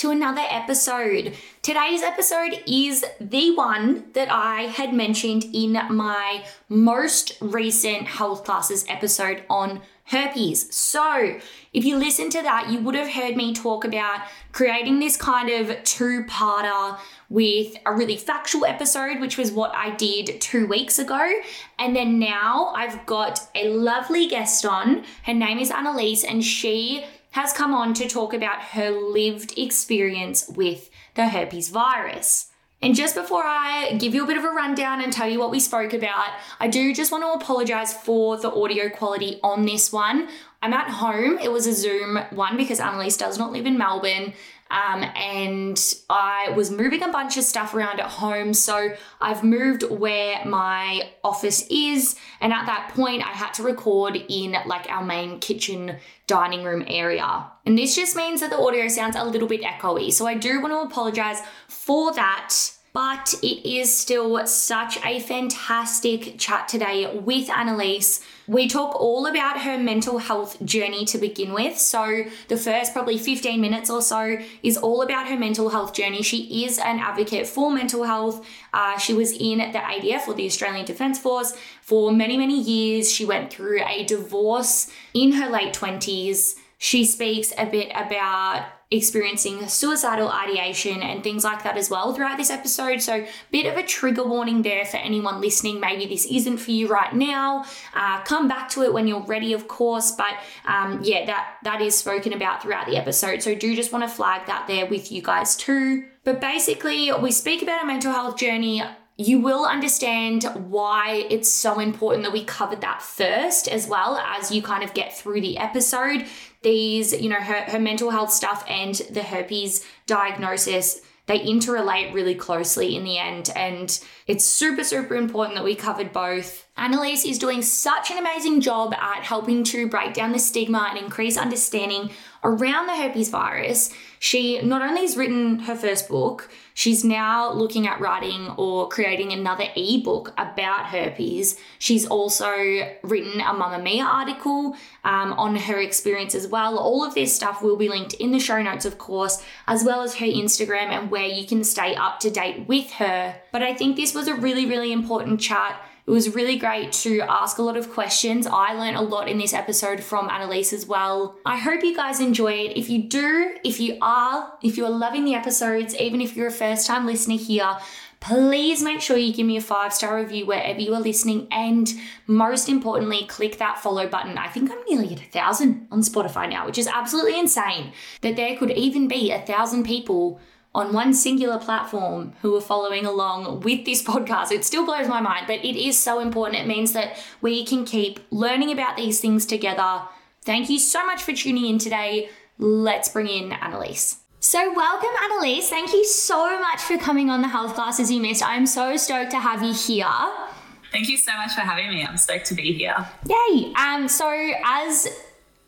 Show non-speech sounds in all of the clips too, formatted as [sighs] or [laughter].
To another episode. Today's episode is the one that I had mentioned in my most recent health classes episode on herpes. So, if you listen to that, you would have heard me talk about creating this kind of two parter with a really factual episode, which was what I did two weeks ago. And then now I've got a lovely guest on. Her name is Annaleise, and she has come on to talk about her lived experience with the herpes virus. And just before I give you a bit of a rundown and tell you what we spoke about, I do just want to apologize for the audio quality on this one. I'm at home. It was a Zoom one because Annaleise does not live in Melbourne. Um, and I was moving a bunch of stuff around at home. So I've moved where my office is. And at that point, I had to record in like our main kitchen dining room area. And this just means that the audio sounds a little bit echoey. So I do want to apologize for that. But it is still such a fantastic chat today with Annaleise. We talk all about her mental health journey to begin with. So, the first probably 15 minutes or so is all about her mental health journey. She is an advocate for mental health. Uh, she was in the ADF or the Australian Defence Force for many, many years. She went through a divorce in her late 20s. She speaks a bit about experiencing suicidal ideation and things like that as well throughout this episode. So, bit of a trigger warning there for anyone listening. Maybe this isn't for you right now. Uh, come back to it when you're ready, of course. But um, yeah, that that is spoken about throughout the episode. So, do just want to flag that there with you guys too. But basically, we speak about a mental health journey you will understand why it's so important that we covered that first as well as you kind of get through the episode these, you know, her, her mental health stuff and the herpes diagnosis, they interrelate really closely in the end. And it's super, super important that we covered both. Annaleise is doing such an amazing job at helping to break down the stigma and increase understanding around the herpes virus. She not only has written her first book, she's now looking at writing or creating another ebook about herpes. She's also written a Mamamia article um, on her experience as well. All of this stuff will be linked in the show notes, of course, as well as her Instagram and where you can stay up to date with her. But I think this was a really, really important chat it was really great to ask a lot of questions. I learned a lot in this episode from Annaleise as well. I hope you guys enjoy it. If you do, if you are, if you're loving the episodes, even if you're a first time listener here, please make sure you give me a five star review wherever you are listening. And most importantly, click that follow button. I think I'm nearly at a thousand on Spotify now, which is absolutely insane that there could even be a thousand people on one singular platform who are following along with this podcast. It still blows my mind, but it is so important. It means that we can keep learning about these things together. Thank you so much for tuning in today. Let's bring in Annaleise. So, welcome, Annaleise. Thank you so much for coming on the health classes you missed. I'm so stoked to have you here. Thank you so much for having me. I'm stoked to be here. Yay. Um, so, as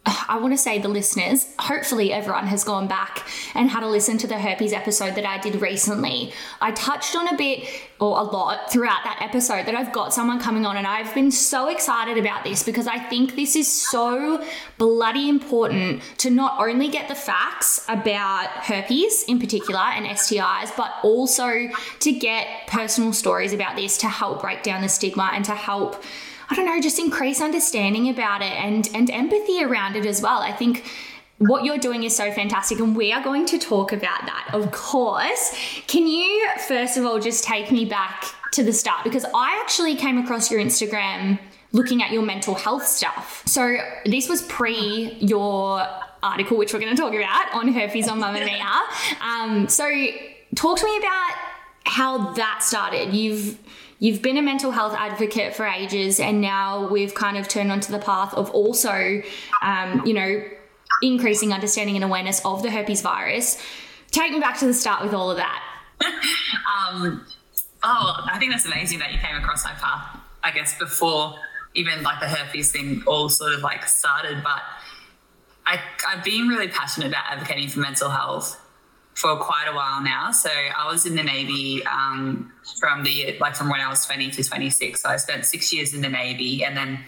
[sighs] I want to say the listeners, hopefully everyone has gone back and had a listen to the herpes episode that I did recently. I touched on a bit or a lot throughout that episode that I've got someone coming on and I've been so excited about this because I think this is so bloody important to not only get the facts about herpes in particular and STIs, but also to get personal stories about this to help break down the stigma and to help I don't know, just increase understanding about it and and empathy around it as well. I think what you're doing is so fantastic, and we are going to talk about that, of course. Can you, first of all, just take me back to the start? Because I actually came across your Instagram looking at your mental health stuff. So this was pre your article, which we're going to talk about on herpes on Mamamia. [laughs] Um, so talk to me about how that started. You've you've been a mental health advocate for ages, and now we've kind of turned onto the path of also, um, you know, increasing understanding and awareness of the herpes virus. Take me back to the start with all of that. [laughs] um, oh, I think that's amazing that you came across my path, I guess, before even like the herpes thing all sort of like started. But I, I've been really passionate about advocating for mental health for quite a while now. So I was in the Navy um, from the like from when I was 20 to 26. So I spent six years in the Navy, and then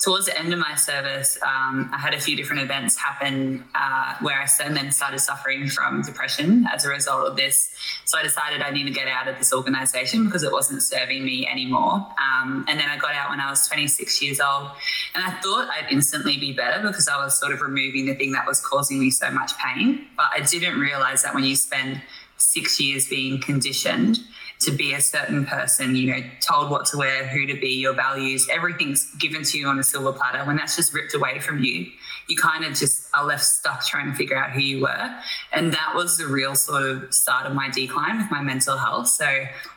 towards the end of my service, um, I had a few different events happen uh, where I then started suffering from depression as a result of this. So I decided I need to get out of this organization because it wasn't serving me anymore. Um, and then I got out when I was 26 years old, and I thought I'd instantly be better because I was sort of removing the thing that was causing me so much pain. But I didn't realize that when you spend six years being conditioned to be a certain person, you know, told what to wear, who to be, your values, everything's given to you on a silver platter. When that's just ripped away from you, you kind of just are left stuck trying to figure out who you were. And that was the real sort of start of my decline with my mental health. So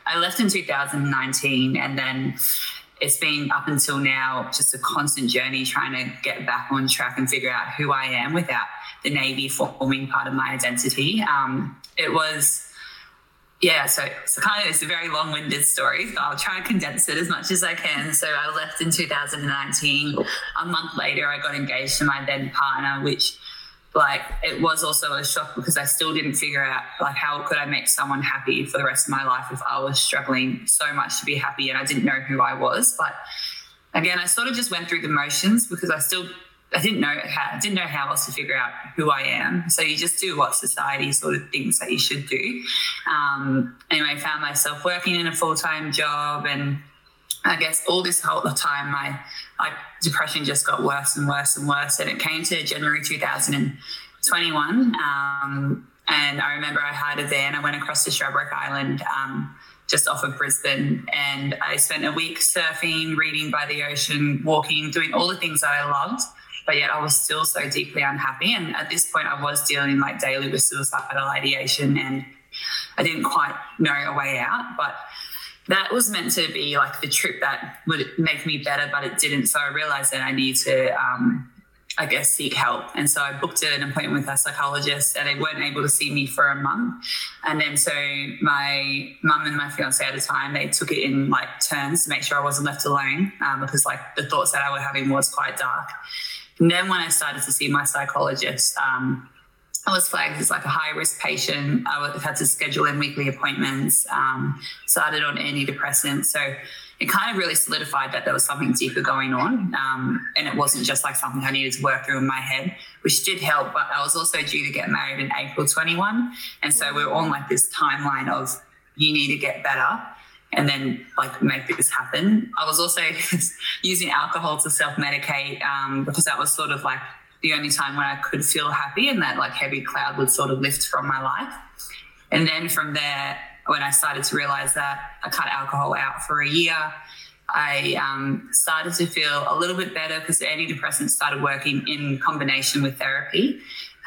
I left in 2019 and then it's been up until now just a constant journey trying to get back on track and figure out who I am without the Navy forming part of my identity. Um, it was yeah, so it's kind of it's a very long-winded story. So I'll try and condense it as much as I can. So I left in 2019. A month later, I got engaged to my then partner, which like it was also a shock because I still didn't figure out like how could I make someone happy for the rest of my life if I was struggling so much to be happy and I didn't know who I was. But again, I sort of just went through the motions because I still I didn't know how I didn't know how else to figure out who I am. So you just do what society sort of thinks that you should do. Um, anyway, I found myself working in a full time job, and I guess all this whole time, my like depression just got worse and worse and worse. And it came to January 2021, um, and I remember I hired a van. I went across to Stradbroke Island. Um, just off of Brisbane. And I spent a week surfing, reading by the ocean, walking, doing all the things that I loved but yet I was still so deeply unhappy. And at this point, I was dealing like daily with suicidal ideation, and I didn't quite know a way out. But that was meant to be like the trip that would make me better, but it didn't. So I realized that I need to. Um, I guess seek help. And so I booked an appointment with a psychologist and they weren't able to see me for a month. And then so my mum and my fiance at the time, they took it in like turns to make sure I wasn't left alone um, because like the thoughts that I was having was quite dark. And then when I started to see my psychologist, um, I was flagged as like a high risk patient. I would have had to schedule in weekly appointments, um, started on antidepressants. So it kind of really solidified that there was something deeper going on. Um, and it wasn't just like something I needed to work through in my head, which did help. But I was also due to get married in April 21. And so we we're on like this timeline of you need to get better and then like make this happen. I was also [laughs] using alcohol to self medicate um, because that was sort of like the only time when I could feel happy and that like heavy cloud would sort of lift from my life. And then from there, when I started to realize that I cut alcohol out for a year, I um, started to feel a little bit better because antidepressants started working in combination with therapy.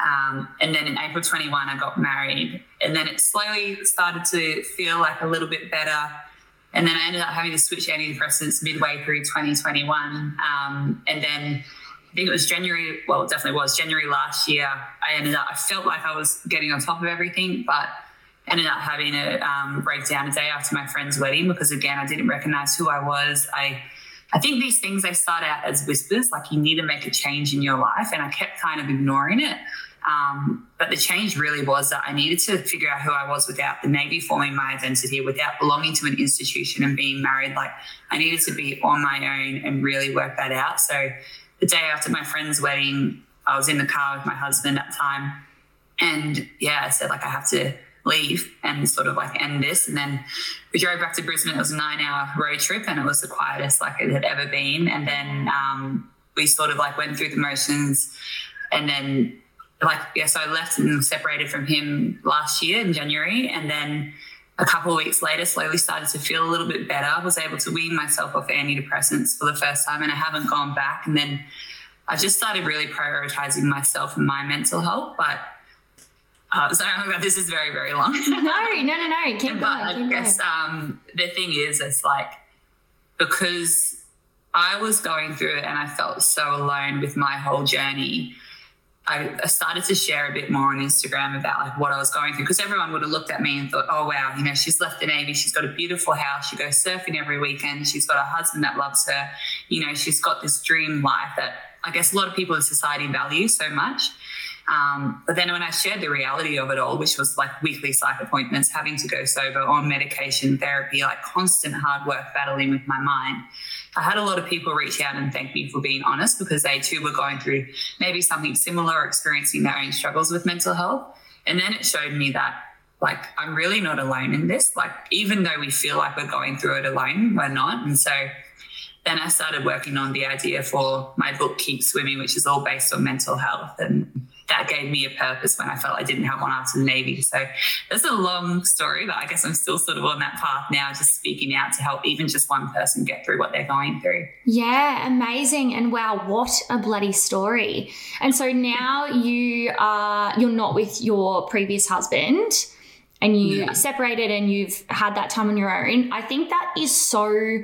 Um, and then in April 21, I got married. And then it slowly started to feel like a little bit better. And then I ended up having to switch antidepressants midway through 2021. Um, and then I think it was January, well, it definitely was January last year. I ended up, I felt like I was getting on top of everything, but ended up having a um, breakdown a day after my friend's wedding because, again, I didn't recognize who I was. I, I think these things, they start out as whispers, like you need to make a change in your life. And I kept kind of ignoring it. Um, but the change really was that I needed to figure out who I was without the Navy forming my identity, without belonging to an institution and being married. Like I needed to be on my own and really work that out. So the day after my friend's wedding, I was in the car with my husband at the time. And yeah, I said, like, I have to leave and sort of like end this. And then we drove back to Brisbane. It was a nine hour road trip and it was the quietest like it had ever been. And then um, we sort of like went through the motions and then like yes, I left and separated from him last year in January, and then a couple of weeks later, slowly started to feel a little bit better. I was able to wean myself off antidepressants for the first time, and I haven't gone back. And then I just started really prioritizing myself and my mental health. But uh, sorry, oh this is very, very long. no, no, no, no. Keep but going. I guess um, the thing is, it's like because I was going through it and I felt so alone with my whole journey I started to share a bit more on Instagram about like what I was going through because everyone would have looked at me and thought, oh wow, you know, she's left the Navy, she's got a beautiful house, she goes surfing every weekend, she's got a husband that loves her, you know, she's got this dream life that I guess a lot of people in society value so much. Um, but then when I shared the reality of it all, which was like weekly psych appointments, having to go sober on medication, therapy, like constant hard work battling with my mind, I had a lot of people reach out and thank me for being honest because they too were going through maybe something similar or experiencing their own struggles with mental health. And then it showed me that like I'm really not alone in this. Like even though we feel like we're going through it alone, we're not. And so then I started working on the idea for my book Keep Swimming, which is all based on mental health and that gave me a purpose when I felt I didn't have one after the Navy. So that's a long story, but I guess I'm still sort of on that path now, just speaking out to help even just one person get through what they're going through. Yeah, amazing. And wow, what a bloody story. And so now you are you're not with your previous husband and you yeah. separated and you've had that time on your own. I think that is so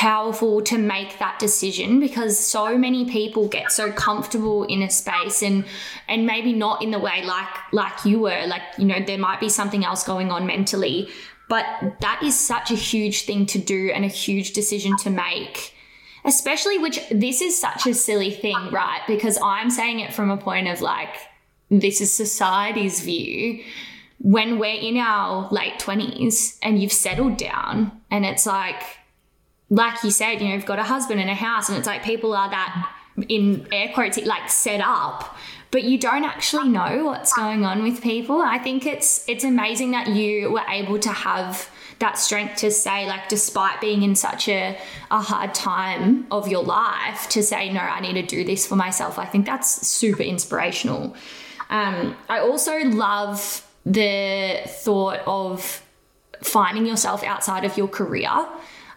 powerful to make that decision because so many people get so comfortable in a space and and maybe not in the way like like you were like you know there might be something else going on mentally. But that is such a huge thing to do and a huge decision to make especially which this is such a silly thing right? Because i'm saying it from a point of like this is society's view. When we're in our late 20s and you've settled down and it's like like you said, you know, you've got a husband and a house, and it's like people are that in air quotes like set up. But you don't actually know what's going on with people. I think it's it's amazing that you were able to have that strength to say like despite being in such a, a hard time of your life to say no i need to do this for myself. I think that's super inspirational. Um, i also love the thought of finding yourself outside of your career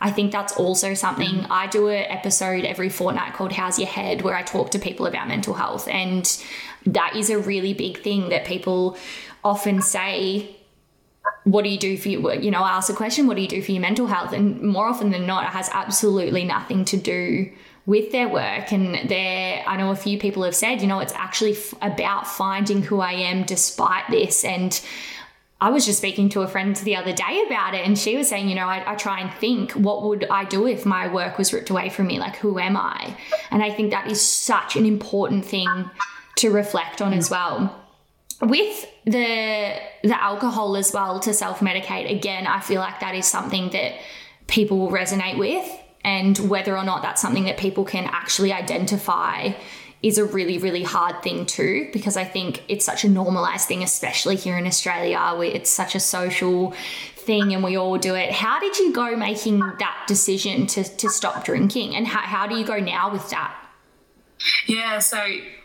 I think that's also something mm. I do an episode every fortnight called How's Your Head where I talk to people about mental health. And that is a really big thing that people often say what do you do for your you know I ask a question what do you do for your mental health and more often than not it has absolutely nothing to do with their work and there i know a few people have said you know it's actually f- about finding who i am despite this and I was just speaking to a friend the other day about it, and she was saying, you know, I, I, try and think, what would I do if my work was ripped away from me? Like, who am I? And I think that is such an important thing to reflect on as well. With the the alcohol as well to self medicate, again, I feel like that is something that people will resonate with, and whether or not that's something that people can actually identify is a really, really hard thing too, because I think it's such a normalized thing, especially here in Australia, where it's such a social thing and we all do it. How did you go making that decision to, to stop drinking? And how, how do you go now with that? Yeah, so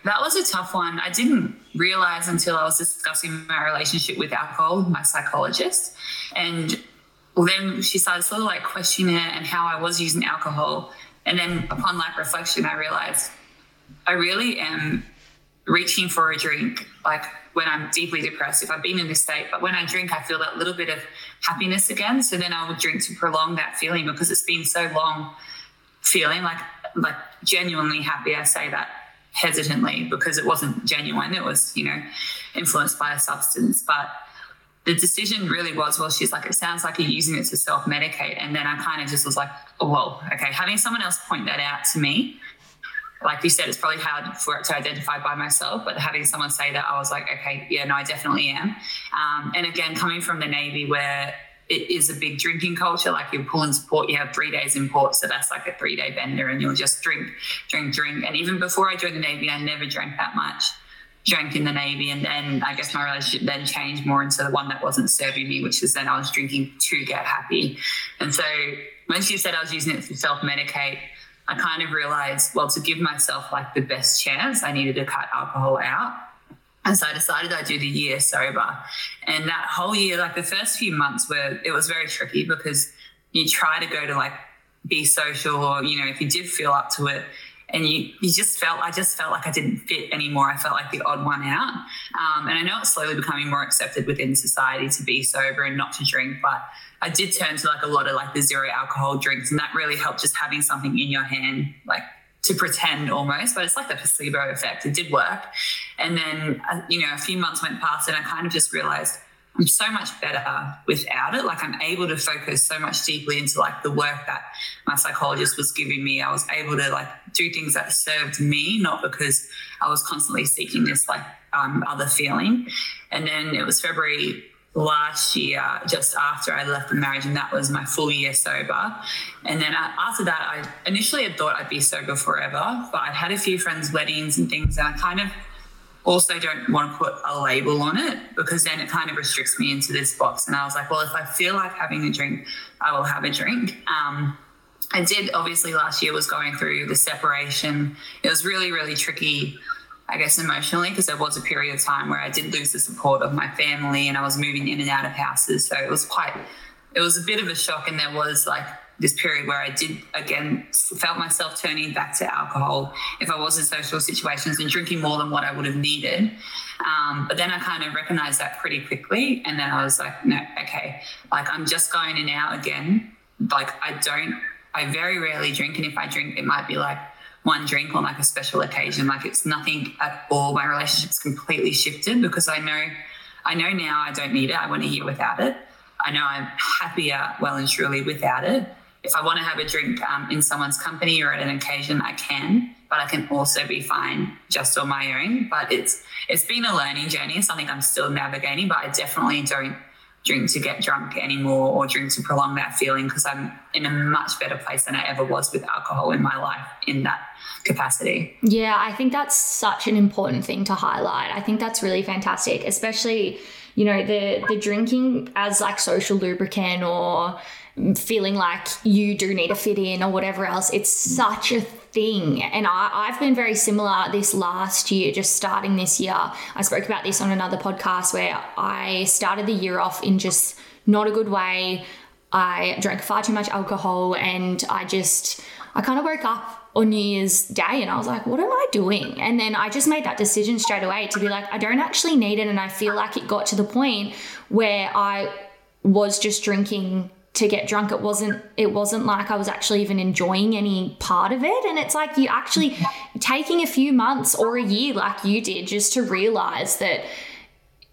that was a tough one. I didn't realize until I was discussing my relationship with alcohol, with my psychologist. And then she started sort of like questioning it and how I was using alcohol. And then upon like reflection, I realized I really am reaching for a drink, like when I'm deeply depressed, if I've been in this state. But when I drink, I feel that little bit of happiness again. So then I would drink to prolong that feeling because it's been so long feeling like like genuinely happy. I say that hesitantly because it wasn't genuine. It was, you know, influenced by a substance. But the decision really was, well, she's like, it sounds like you're using it to self medicate. And then I kind of just was like, oh, well, okay. Having someone else point that out to me like you said, it's probably hard for it to identify by myself, but having someone say that, I was like, okay, yeah, no, I definitely am. Um, and again, coming from the Navy where it is a big drinking culture, like you pull in support, you have three days in port, so that's like a three day bender, and you'll just drink, drink, drink. And even before I joined the Navy, I never drank that much. Drank in the Navy, and then I guess my relationship then changed more into the one that wasn't serving me, which is then I was drinking to get happy. And so when she said I was using it to self medicate, I kind of realized, well, to give myself like the best chance, I needed to cut alcohol out. And so I decided I'd do the year sober. And that whole year, like the first few months were, it was very tricky because you try to go to like be social or, you know, if you did feel up to it, and you you just felt I just felt like I didn't fit anymore. I felt like the odd one out. Um, and I know it's slowly becoming more accepted within society to be sober and not to drink, but I did turn to like a lot of like the zero alcohol drinks, and that really helped just having something in your hand, like to pretend almost, but it's like the placebo effect. It did work. And then, uh, you know, a few months went past and I kind of just realized I'm so much better without it. Like I'm able to focus so much deeply into like the work that my psychologist was giving me. I was able to like do things that served me, not because I was constantly seeking this like um, other feeling. And then it was February last year, just after I left the marriage, and that was my full year sober. And then after that, I initially had thought I'd be sober forever, but I'd had a few friends' weddings and things, and I kind of also don't want to put a label on it because then it kind of restricts me into this box. And I was like, well, if I feel like having a drink, I will have a drink. Um, I did obviously last year was going through the separation. It was really, really tricky, I guess, emotionally, because there was a period of time where I did lose the support of my family and I was moving in and out of houses. So it was quite, it was a bit of a shock. And there was like this period where I did again felt myself turning back to alcohol if I was in social situations and drinking more than what I would have needed. Um, but then I kind of recognized that pretty quickly, and then I was like, no, okay, like I'm just going in out again. Like I don't, I very rarely drink, and if I drink, it might be like one drink on like a special occasion. Like it's nothing at all. My relationship's completely shifted because I know, I know now I don't need it. I want a year without it. I know I'm happier, well and truly, without it if I want to have a drink um, in someone's company or at an occasion, I can, but I can also be fine just on my own. But it's it's been a learning journey. It's something I'm still navigating, but I definitely don't drink to get drunk anymore or drink to prolong that feeling because I'm in a much better place than I ever was with alcohol in my life in that capacity. Yeah, I think that's such an important thing to highlight. I think that's really fantastic, especially you know the the drinking as like social lubricant or feeling like you do need to fit in or whatever else. It's such a thing. And I, I've been very similar this last year, just starting this year. I spoke about this on another podcast where I started the year off in just not a good way. I drank far too much alcohol and I just, I kind of woke up New Year's Day and I was like, what am I doing? And then I just made that decision straight away to be like, I don't actually need it. And I feel like it got to the point where I was just drinking to get drunk it wasn't it wasn't like i was actually even enjoying any part of it and it's like you actually taking a few months or a year like you did just to realize that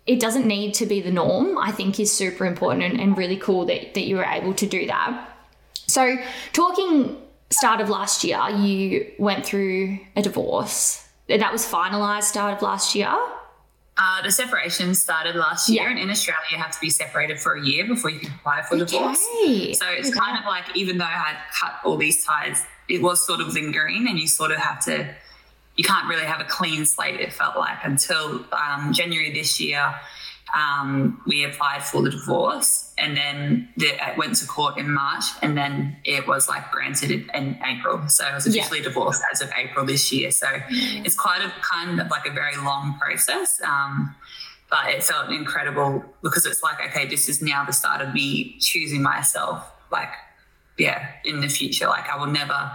it doesn't need to be the norm i think is super important and, and really cool that, that you were able to do that so talking start of last year you went through a divorce that was finalized start of last year uh, the separation started last year, yeah. and in Australia, you have to be separated for a year before you can apply for divorce. So it's okay. kind of like, even though I had cut all these ties, it was sort of lingering, and you sort of have to, you can't really have a clean slate, it felt like, until um, January this year um, we applied for the divorce and then the, it went to court in March and then it was like granted in April. So I was officially yeah. divorced as of April this year. So mm. it's quite a kind of like a very long process. Um, but it felt incredible because it's like, okay, this is now the start of me choosing myself. Like, yeah, in the future, like I will never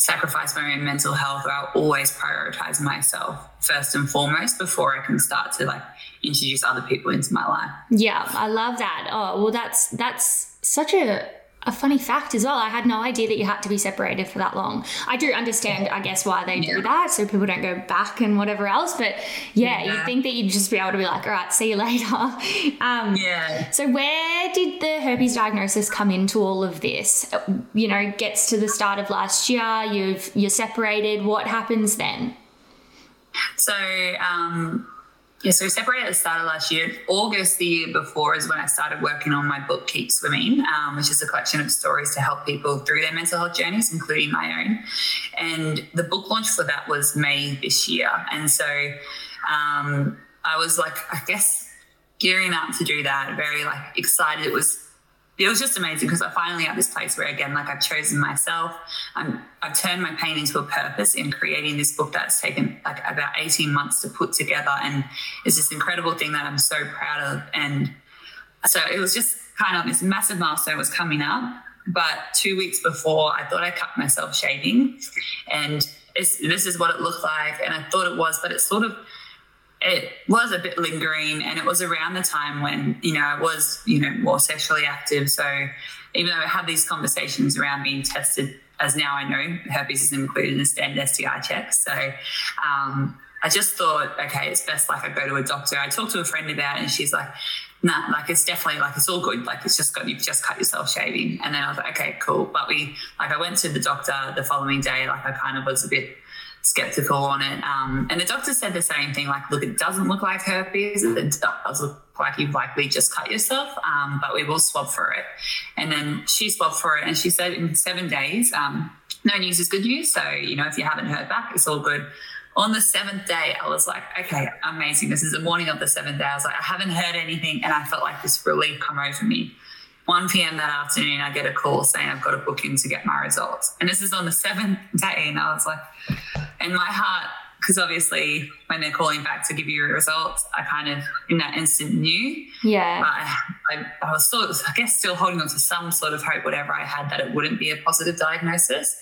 sacrifice my own mental health or I'll always prioritize myself first and foremost before I can start to like introduce other people into my life. Yeah, I love that. Oh, well that's that's such a a funny fact as well. I had no idea that you had to be separated for that long. I do understand, I guess, why they yeah. do that, so people don't go back and whatever else. But yeah, yeah, you'd think that you'd just be able to be like, all right, see you [laughs] later. Um, yeah. So where did the herpes diagnosis come into all of this? You know, gets to the start of last year. You've you're separated. What happens then? So um, yeah, so we separated at the start of last year. August the year before is when I started working on my book, Keep Swimming, um, which is a collection of stories to help people through their mental health journeys, including my own. And the book launch for that was May this year. And so um, I was like, I guess, gearing up to do that, very like excited. It was it was just amazing because I finally at this place where again, like I've chosen myself. I'm, I've turned my pain into a purpose in creating this book that's taken like about 18 months to put together. And it's this incredible thing that I'm so proud of. And so it was just kind of this massive milestone was coming up. But two weeks before, I thought I cut myself shaving. And this is what it looked like. And I thought it was, but it sort of, it was a bit lingering and it was around the time when you know i was you know more sexually active so even though i had these conversations around being tested as now I know, herpes is included in the standard STI check. So um, I just thought, okay, it's best like I go to a doctor. I talked to a friend about it and she's like, nah, like it's definitely like it's all good. Like it's just got you've just cut yourself shaving. And then I was like, okay, cool. But we like I went to the doctor the following day, like I kind of was a bit skeptical on it. Um, and the doctor said the same thing, like, look, it doesn't look like herpes. It does look like you've likely just cut yourself, um, but we will swab for it. And then she swabbed for it and she said in seven days, um, no news is good news. So, you know, if you haven't heard back, it's all good. On the seventh day, I was like, okay, amazing. This is the morning of the seventh day. I was like, I haven't heard anything. And I felt like this relief come over me. 1 p.m. that afternoon, I get a call saying I've got to book in to get my results. And this is on the seventh day. And I was like, and my heart, because obviously when they're calling back to give you your results, I kind of in that instant knew. Yeah. I, I, I, was of, I guess, still holding on to some sort of hope, whatever I had, that it wouldn't be a positive diagnosis.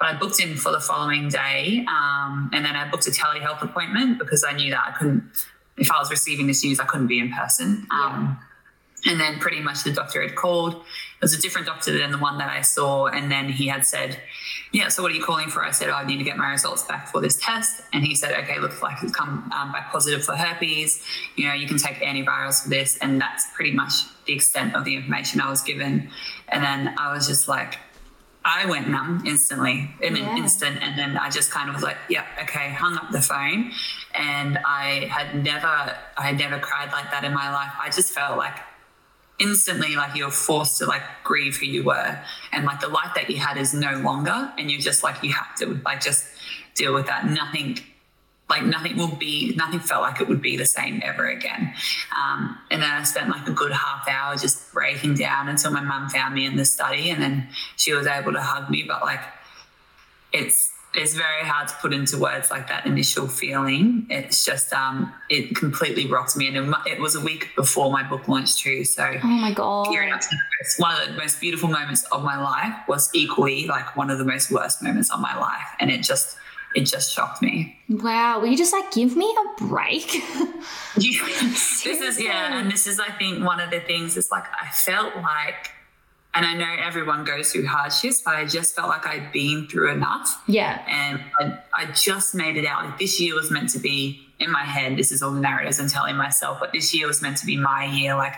But I booked in for the following day. Um, and then I booked a telehealth appointment because I knew that I couldn't, if I was receiving this news, I couldn't be in person. Um, and then pretty much the doctor had called. It was a different doctor than the one that I saw. And then he had said, Yeah, so what are you calling for? I said, oh, I need to get my results back for this test. And he said, Okay, looks like it's come um, back positive for herpes. You know, you can take antivirals for this. And that's pretty much the extent of the information I was given. And then I was just like, I went numb instantly in yeah. an instant. And then I just kind of was like, yeah, okay, hung up the phone. And I had never, I had never cried like that in my life. I just felt like instantly like you're forced to like grieve who you were. And like the life that you had is no longer. And you're just like, you have to like just deal with that. Nothing like nothing will be nothing felt like it would be the same ever again um, and then i spent like a good half hour just breaking down until my mum found me in the study and then she was able to hug me but like it's it's very hard to put into words like that initial feeling. It's just um, it completely rocked me, and it was a week before my book launch too. So oh my god, one of the most beautiful moments of my life was equally like one of the most worst moments of my life, and it just it just shocked me. Wow, will you just like give me a break? [laughs] this is yeah, and this is I think one of the things is like I felt like and I know everyone goes through hardships, but I just felt like I'd been through enough. Yeah. And I, I just made it out. Like this year was meant to be in my head. This is all the narratives I'm telling myself, but this year was meant to be my year. Like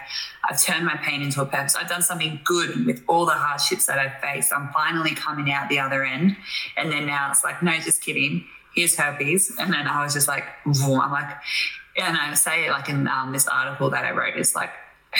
I've turned my pain into a purpose. I've done something good with all the hardships that I've faced. I'm finally coming out the other end. And then now it's like, no, just kidding. Here's herpes. And then I was just like, I'm like, and I say it like in um, this article that I wrote, it's like,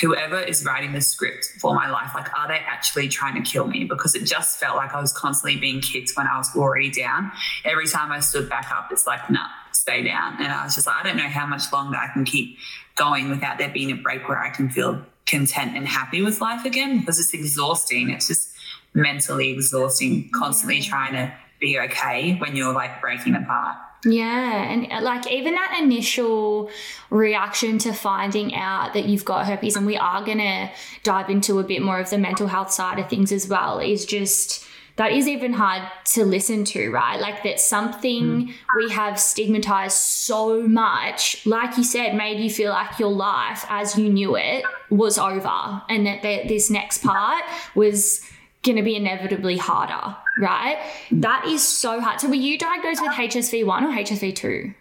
whoever is writing the script for my life, like, are they actually trying to kill me? Because it just felt like I was constantly being kicked when I was already down. Every time I stood back up, it's like, nah, stay down. And I was just like, I don't know how much longer I can keep going without there being a break where I can feel content and happy with life again because it's exhausting. It's just mentally exhausting, constantly trying to be okay when you're like breaking apart. Yeah, and uh, like even that initial reaction to finding out that you've got herpes, and we are going to dive into a bit more of the mental health side of things as well, is just that is even hard to listen to, right? Like that something mm. we have stigmatized so much, like you said, made you feel like your life as you knew it was over, and that this next part was going to be inevitably harder, right? That is so hard. So, were you diagnosed with HSV1 or HSV2?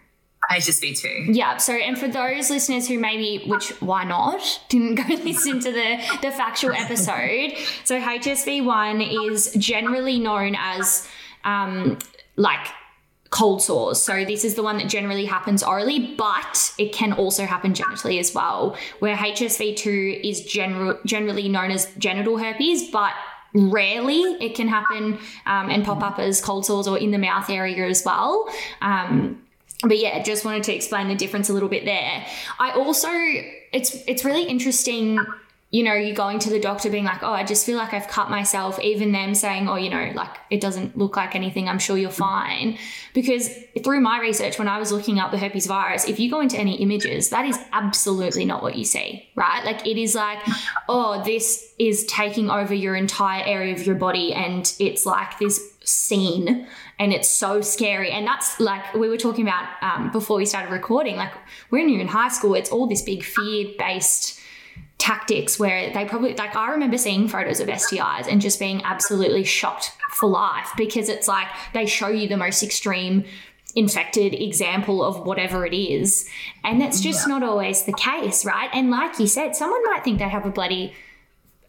HSV2. Yeah. So, and for those listeners who maybe, which why not, [laughs] didn't go [laughs] listen to the, the factual episode. So, HSV1 is generally known as um, like cold sores. So, this is the one that generally happens orally, but it can also happen genitally as well, where HSV2 is general, generally known as genital herpes, but rarely it can happen um, and pop up as cold sores or in the mouth area as well. Um, but yeah, just wanted to explain the difference a little bit there. I also, it's it's really interesting you know, you going to the doctor being like, oh, I just feel like I've cut myself, even them saying, oh, you know, like it doesn't look like anything, I'm sure you're fine. Because through my research, when I was looking up the herpes virus, if you go into any images, that is absolutely not what you see, right? Like it is like, oh, this is taking over your entire area of your body and it's like this scene and it's so scary and that's like we were talking about um, before we started recording like when you're in high school it's all this big fear based tactics where they probably like I remember seeing photos of STIs and just being absolutely shocked for life because it's like they show you the most extreme infected example of whatever it is. And that's just yeah. not always the case right? And like you said someone might think they have a bloody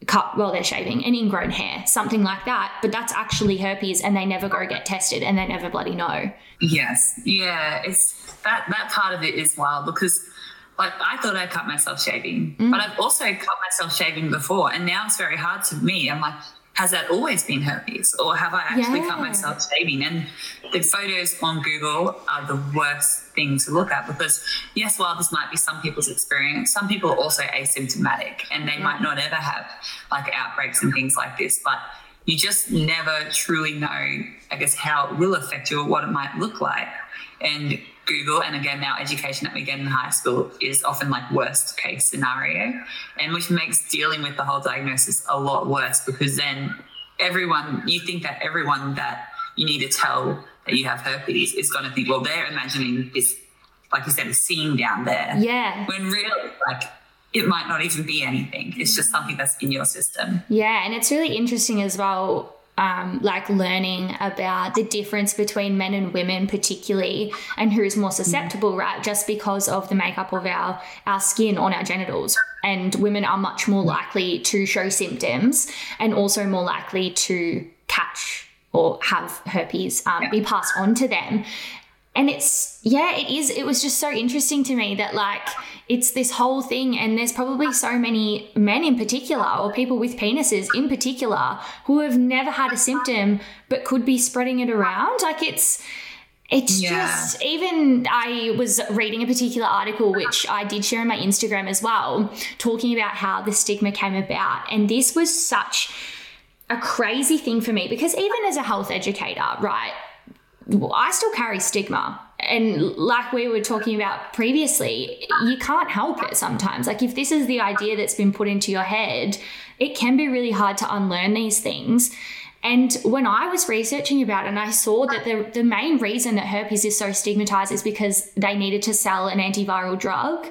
cut while they're shaving an ingrown hair something like that but that's actually herpes and they never go get tested and they never bloody know. Yes. Yeah it's that that part of it is wild because like I thought I cut myself shaving, mm. but I've also cut myself shaving before, and now it's very hard to me. I'm like, has that always been herpes, or have I actually yeah. cut myself shaving? And the photos on Google are the worst thing to look at because yes, while this might be some people's experience, some people are also asymptomatic, and they might not ever have like outbreaks and things like this, but you just never truly know, I guess, how it will affect you or what it might look like. And Google, and again, now education that we get in high school is often like worst case scenario, and which makes dealing with the whole diagnosis a lot worse because then everyone, you think that everyone that you need to tell that you have herpes is going to think, well, they're imagining this, like you said, a scene down there. Yeah. When really, like, it might not even be anything. It's just something that's in your system. Yeah. And it's really interesting as well um, like learning about the difference between men and women, particularly, and who is more susceptible, right? Just because of the makeup of our our skin on our genitals, and women are much more likely to show symptoms, and also more likely to catch or have herpes um, be passed on to them and it's yeah it is it was just so interesting to me that like it's this whole thing and there's probably so many men in particular or people with penises in particular who have never had a symptom but could be spreading it around like it's it's yeah. just even I was reading a particular article which I did share on my Instagram as well, talking about how the stigma came about. And this was such a crazy thing for me because even as a health educator, right? I still carry stigma. And like we were talking about previously, you can't help it sometimes. Like, if this is the idea that's been put into your head, it can be really hard to unlearn these things. And when I was researching about it, and I saw that the, the main reason that herpes is so stigmatized is because they needed to sell an antiviral drug.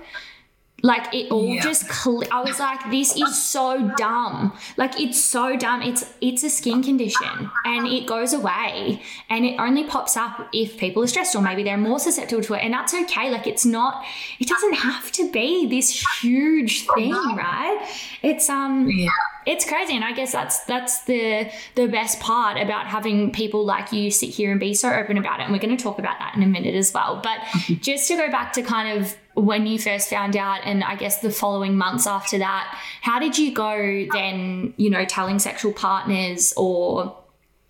Like it all yeah. just cl- I was like this is so dumb. Like it's so dumb. It's it's a skin condition and it goes away and it only pops up if people are stressed or maybe they're more susceptible to it and that's okay. Like it's not it doesn't have to be this huge thing, right? It's um yeah it's crazy and i guess that's that's the the best part about having people like you sit here and be so open about it and we're going to talk about that in a minute as well. But mm-hmm. just to go back to kind of when you first found out and i guess the following months after that how did you go then you know telling sexual partners or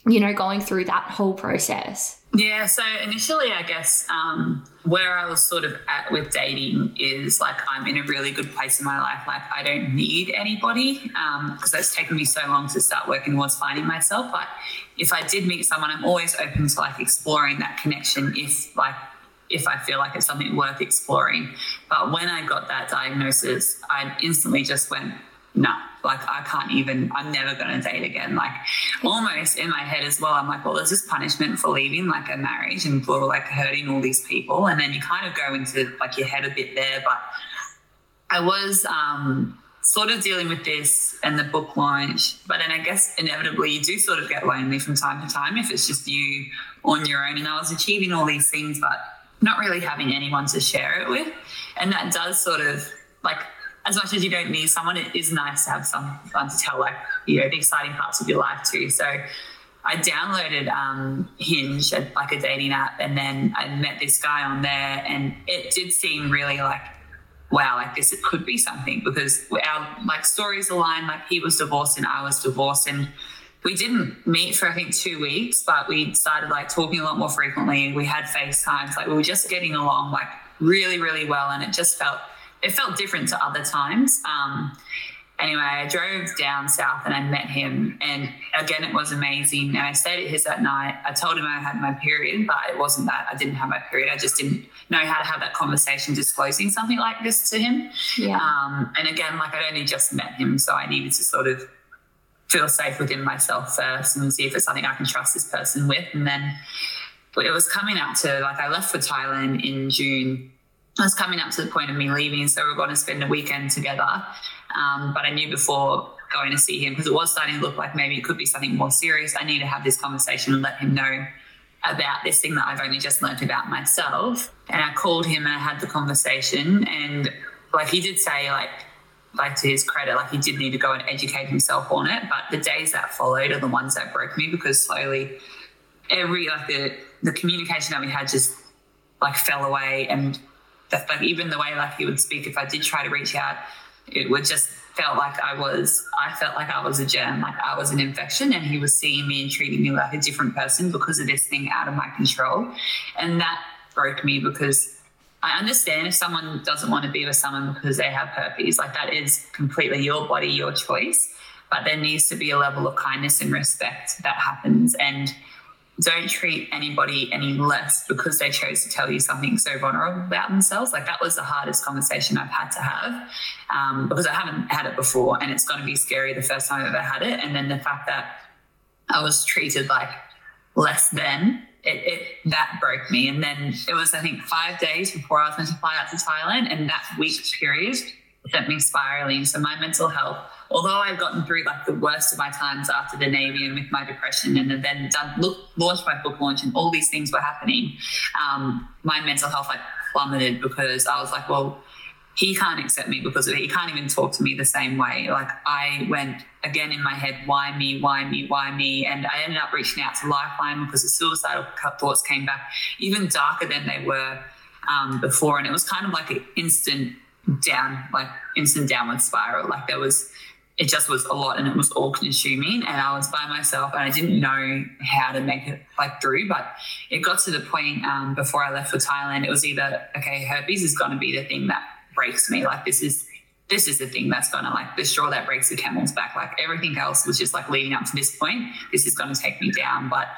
you know going through that whole process yeah, so initially, I guess um, where I was sort of at with dating is like I'm in a really good place in my life. Like I don't need anybody because um, it's taken me so long to start working towards finding myself. But if I did meet someone, I'm always open to like exploring that connection if like if I feel like it's something worth exploring. But when I got that diagnosis, I instantly just went, no, like I can't even, I'm never going to date again. Like almost in my head as well, I'm like, well, there's this punishment for leaving like a marriage and for like hurting all these people. And then you kind of go into like your head a bit there. But I was um, sort of dealing with this and the book launch. But then I guess inevitably you do sort of get lonely from time to time if it's just you on your own. And I was achieving all these things, but not really having anyone to share it with. And that does sort of like as much as you don't need someone, it is nice to have someone to tell like you know the exciting parts of your life too. So I downloaded um, Hinge, like a dating app, and then I met this guy on there, and it did seem really like wow, like this it could be something because our like stories aligned. Like he was divorced and I was divorced, and we didn't meet for I think two weeks, but we started like talking a lot more frequently. We had FaceTimes, like we were just getting along like really, really well, and it just felt it felt different to other times. Um, anyway, I drove down south and I met him, and again, it was amazing. And I stayed at his that night. I told him I had my period, but it wasn't that I didn't have my period. I just didn't know how to have that conversation disclosing something like this to him. Yeah. Um, and again, like I'd only just met him, so I needed to sort of feel safe within myself first and see if it's something I can trust this person with. And then it was coming up to like I left for Thailand in June was coming up to the point of me leaving, so we are going to spend a weekend together. Um, but I knew before going to see him because it was starting to look like maybe it could be something more serious. I need to have this conversation and let him know about this thing that I've only just learned about myself. And I called him and I had the conversation and like he did say like like to his credit, like he did need to go and educate himself on it. But the days that followed are the ones that broke me because slowly every like the the communication that we had just like fell away and that like even the way like he would speak if I did try to reach out, it would just felt like I was, I felt like I was a germ, like I was an infection, and he was seeing me and treating me like a different person because of this thing out of my control. And that broke me because I understand if someone doesn't want to be with someone because they have herpes, like that is completely your body, your choice. But there needs to be a level of kindness and respect that happens. And don't treat anybody any less because they chose to tell you something so vulnerable about themselves. Like that was the hardest conversation I've had to have um, because I haven't had it before, and it's going to be scary the first time I've ever had it. And then the fact that I was treated like less than it, it, that broke me. And then it was I think five days before I was meant to fly out to Thailand, and that week period sent me spiraling. So my mental health although I've gotten through like the worst of my times after the Navy and with my depression and then done look, launched my book launch and all these things were happening, um, my mental health like plummeted because I was like, well, he can't accept me because. He can't even talk to me the same way. Like I went again in my head, why me, why me, why me? And I ended up reaching out to Lifeline because the suicidal thoughts came back even darker than they were um, before. And it was kind of like an instant down, like instant downward spiral. Like there was it just was a lot and it was all consuming and I was by myself and I didn't know how to make it like through but it got to the point um, before I left for Thailand it was either okay herpes is going to be the thing that breaks me. Like this is this is the thing that's going to like the straw that breaks the camel's back. Like everything else was just like leading up to this point this is going to take me down. But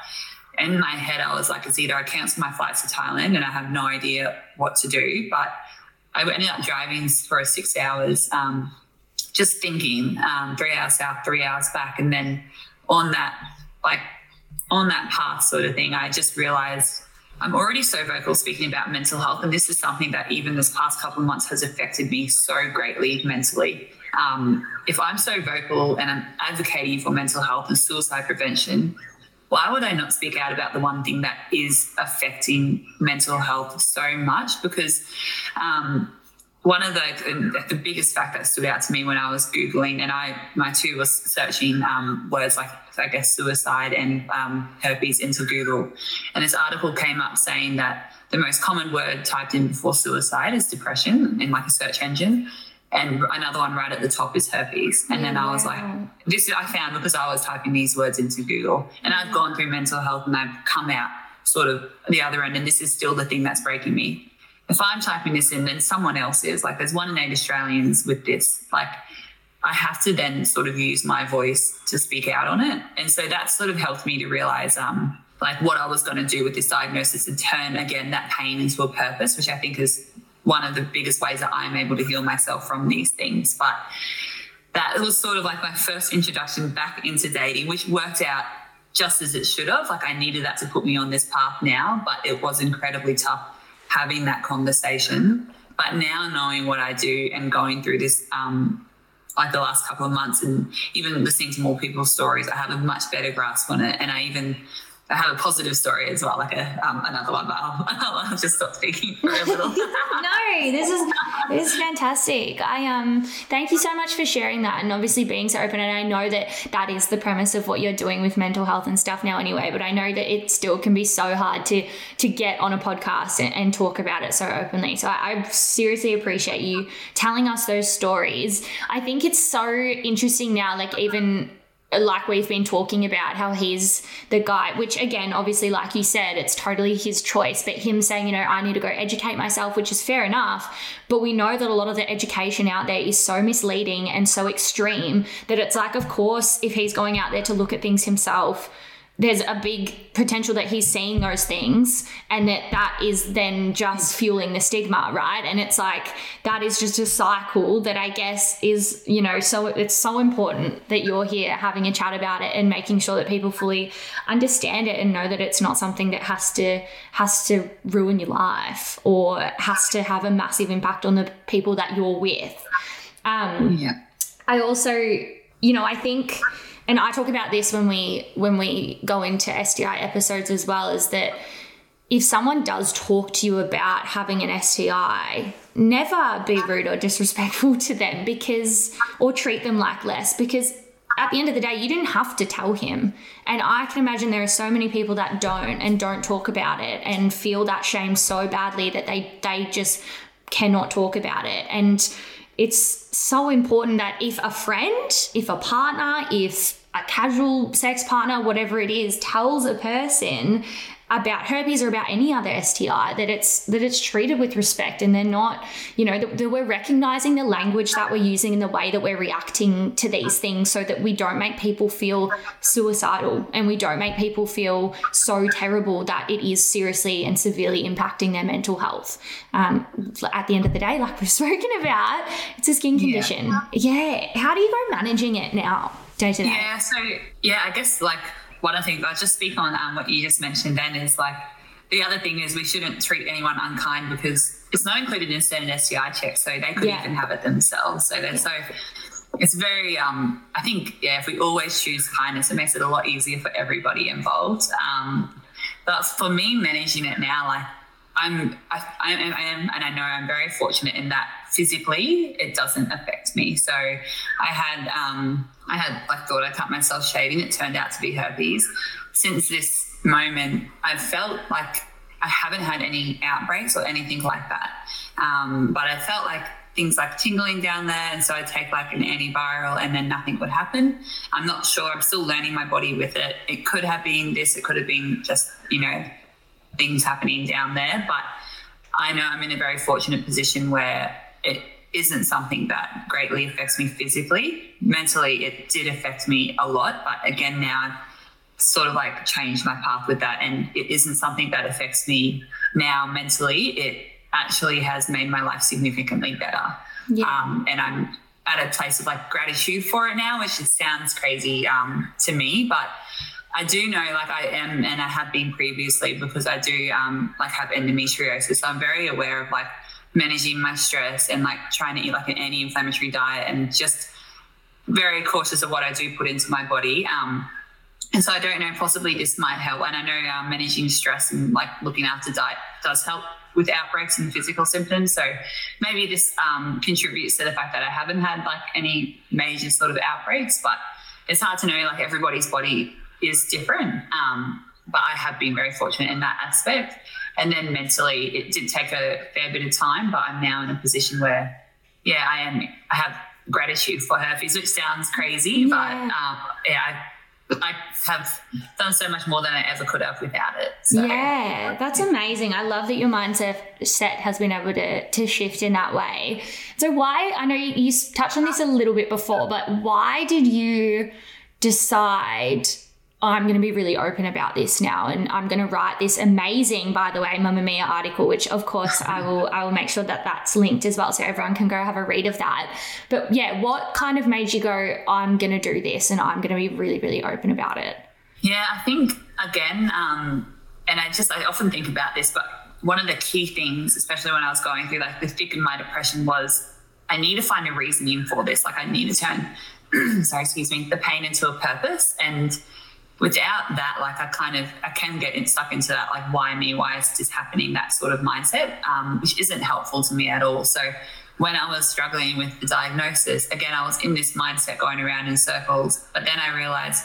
in my head I was like it's either I cancel my flights to Thailand and I have no idea what to do but I ended up driving for six hours um, just thinking um, three hours south, three hours back, and then on that like on that path sort of thing, I just realized I'm already so vocal speaking about mental health, and this is something that even this past couple of months has affected me so greatly mentally. Um, if I'm so vocal and I'm advocating for mental health and suicide prevention, why would I not speak out about the one thing that is affecting mental health so much? Because um, one of the the biggest fact that stood out to me when I was googling, and I my two was searching um, words like I guess suicide and um, herpes into Google, and this article came up saying that the most common word typed in before suicide is depression in like a search engine, and another one right at the top is herpes. And then I was like, this I found because I was typing these words into Google, and I've gone through mental health and I've come out sort of the other end, and this is still the thing that's breaking me if I'm typing this in, then someone else is. Like there's one in eight Australians with this. Like I have to then sort of use my voice to speak out on it. And so that sort of helped me to realize um, like what I was going to do with this diagnosis and turn again that pain into a purpose, which I think is one of the biggest ways that I'm able to heal myself from these things. But that was sort of like my first introduction back into dating, which worked out just as it should have. Like I needed that to put me on this path now, but it was incredibly tough having that conversation. But now knowing what I do and going through this, um, like the last couple of months, and even listening to more people's stories, I have a much better grasp on it. And I even I have a positive story as well, like a, um, another one, but I'll, [laughs] I'll, just stop speaking for a little. [laughs] no, this is this is fantastic. I um thank you so much for sharing that and obviously being so open. And I know that that is the premise of what you're doing with mental health and stuff now, anyway. But I know that it still can be so hard to to get on a podcast and, and talk about it so openly. So I, I seriously appreciate you telling us those stories. I think it's so interesting now, like even like we've been talking about how he's the guy which again obviously like you said it's totally his choice but him saying you know i need to go educate myself which is fair enough but we know that a lot of the education out there is so misleading and so extreme that it's like of course if he's going out there to look at things himself there's a big potential that he's seeing those things and that that is then just fueling the stigma right? And it's like that is just a cycle that i guess is you know so it's so important that you're here having a chat about it and making sure that people fully understand it and know that it's not something that has to has to ruin your life or has to have a massive impact on the people that you're with. Um yeah. I also you know i think and I talk about this when we when we go into STI episodes as well, is that if someone does talk to you about having an STI, never be rude or disrespectful to them because or treat them like less because at the end of the day, you didn't have to tell him. And I can imagine there are so many people that don't and don't talk about it and feel that shame so badly that they they just cannot talk about it. And it's so important that if a friend, if a partner, if a casual sex partner, whatever it is, tells a person about herpes or about any other STI that it's that it's treated with respect and they're not you know that, that, we're recognizing the language that we're using and the way that we're reacting to these things so that we don't make people feel suicidal and we don't make people feel so terrible that it is seriously and severely impacting their mental health. Um, at the end of the day like we've [laughs] spoken about it's a skin condition. Yeah, yeah. how do you go managing it now day to day? Yeah so yeah i guess like one I think, I'll just speak on um, what you just mentioned then is like the other thing is we shouldn't treat anyone unkind because it's not included in standard STI checks, so they could yeah. even have it themselves. So they're so it's very um, I think yeah, if we always choose kindness, it makes it a lot easier for everybody involved. Um, but for me managing it now, like I'm I, I, am, I am and I know I'm very fortunate in that physically it doesn't affect me. So I had um, I had like thought I cut myself shaving. It turned out to be herpes. Since this moment, I've felt like I haven't had any outbreaks or anything like that. Um, but I felt like things like tingling down there, and so I'd take like an antiviral, and then nothing would happen. I'm not sure. I'm still learning my body with it. It could have been this. It could have been just you know things happening down there, but I know I'm in a very fortunate position where it isn't something that greatly affects me physically. Mentally, it did affect me a lot, but again, now I've sort of like changed my path with that, and it isn't something that affects me now mentally. It actually has made my life significantly better. Yeah. Um, and I'm at a place of like gratitude for it now, which just sounds crazy um, to me, but I do know, like I am, and I have been previously because I do um, like have endometriosis. So I'm very aware of like managing my stress and like trying to eat like an anti-inflammatory diet and just very cautious of what I do put into my body. Um, and so I don't know, possibly this might help. And I know um, managing stress and like looking after diet does help with outbreaks and physical symptoms. So maybe this um, contributes to the fact that I haven't had like any major sort of outbreaks, but it's hard to know like everybody's body is different. Um, but I have been very fortunate in that aspect. And then mentally, it did take a fair bit of time, but I'm now in a position where, yeah, I am. I have gratitude for herpes, which sounds crazy, yeah. but um, yeah, I, I have done so much more than I ever could have without it. So. Yeah, that's amazing. I love that your mindset set has been able to to shift in that way. So why? I know you, you touched on this a little bit before, but why did you decide? I'm going to be really open about this now, and I'm going to write this amazing, by the way, Mamamia article, which of course I will I will make sure that that's linked as well, so everyone can go have a read of that. But yeah, what kind of made you go, I'm going to do this, and I'm going to be really really open about it? Yeah, I think again, um, and I just I often think about this, but one of the key things, especially when I was going through like the thick of my depression, was I need to find a reasoning for this. Like I need to turn, [clears throat] sorry, excuse me, the pain into a purpose and without that, like I kind of I can get stuck into that like why me, why is this happening, that sort of mindset, um, which isn't helpful to me at all. So when I was struggling with the diagnosis, again I was in this mindset going around in circles. But then I realized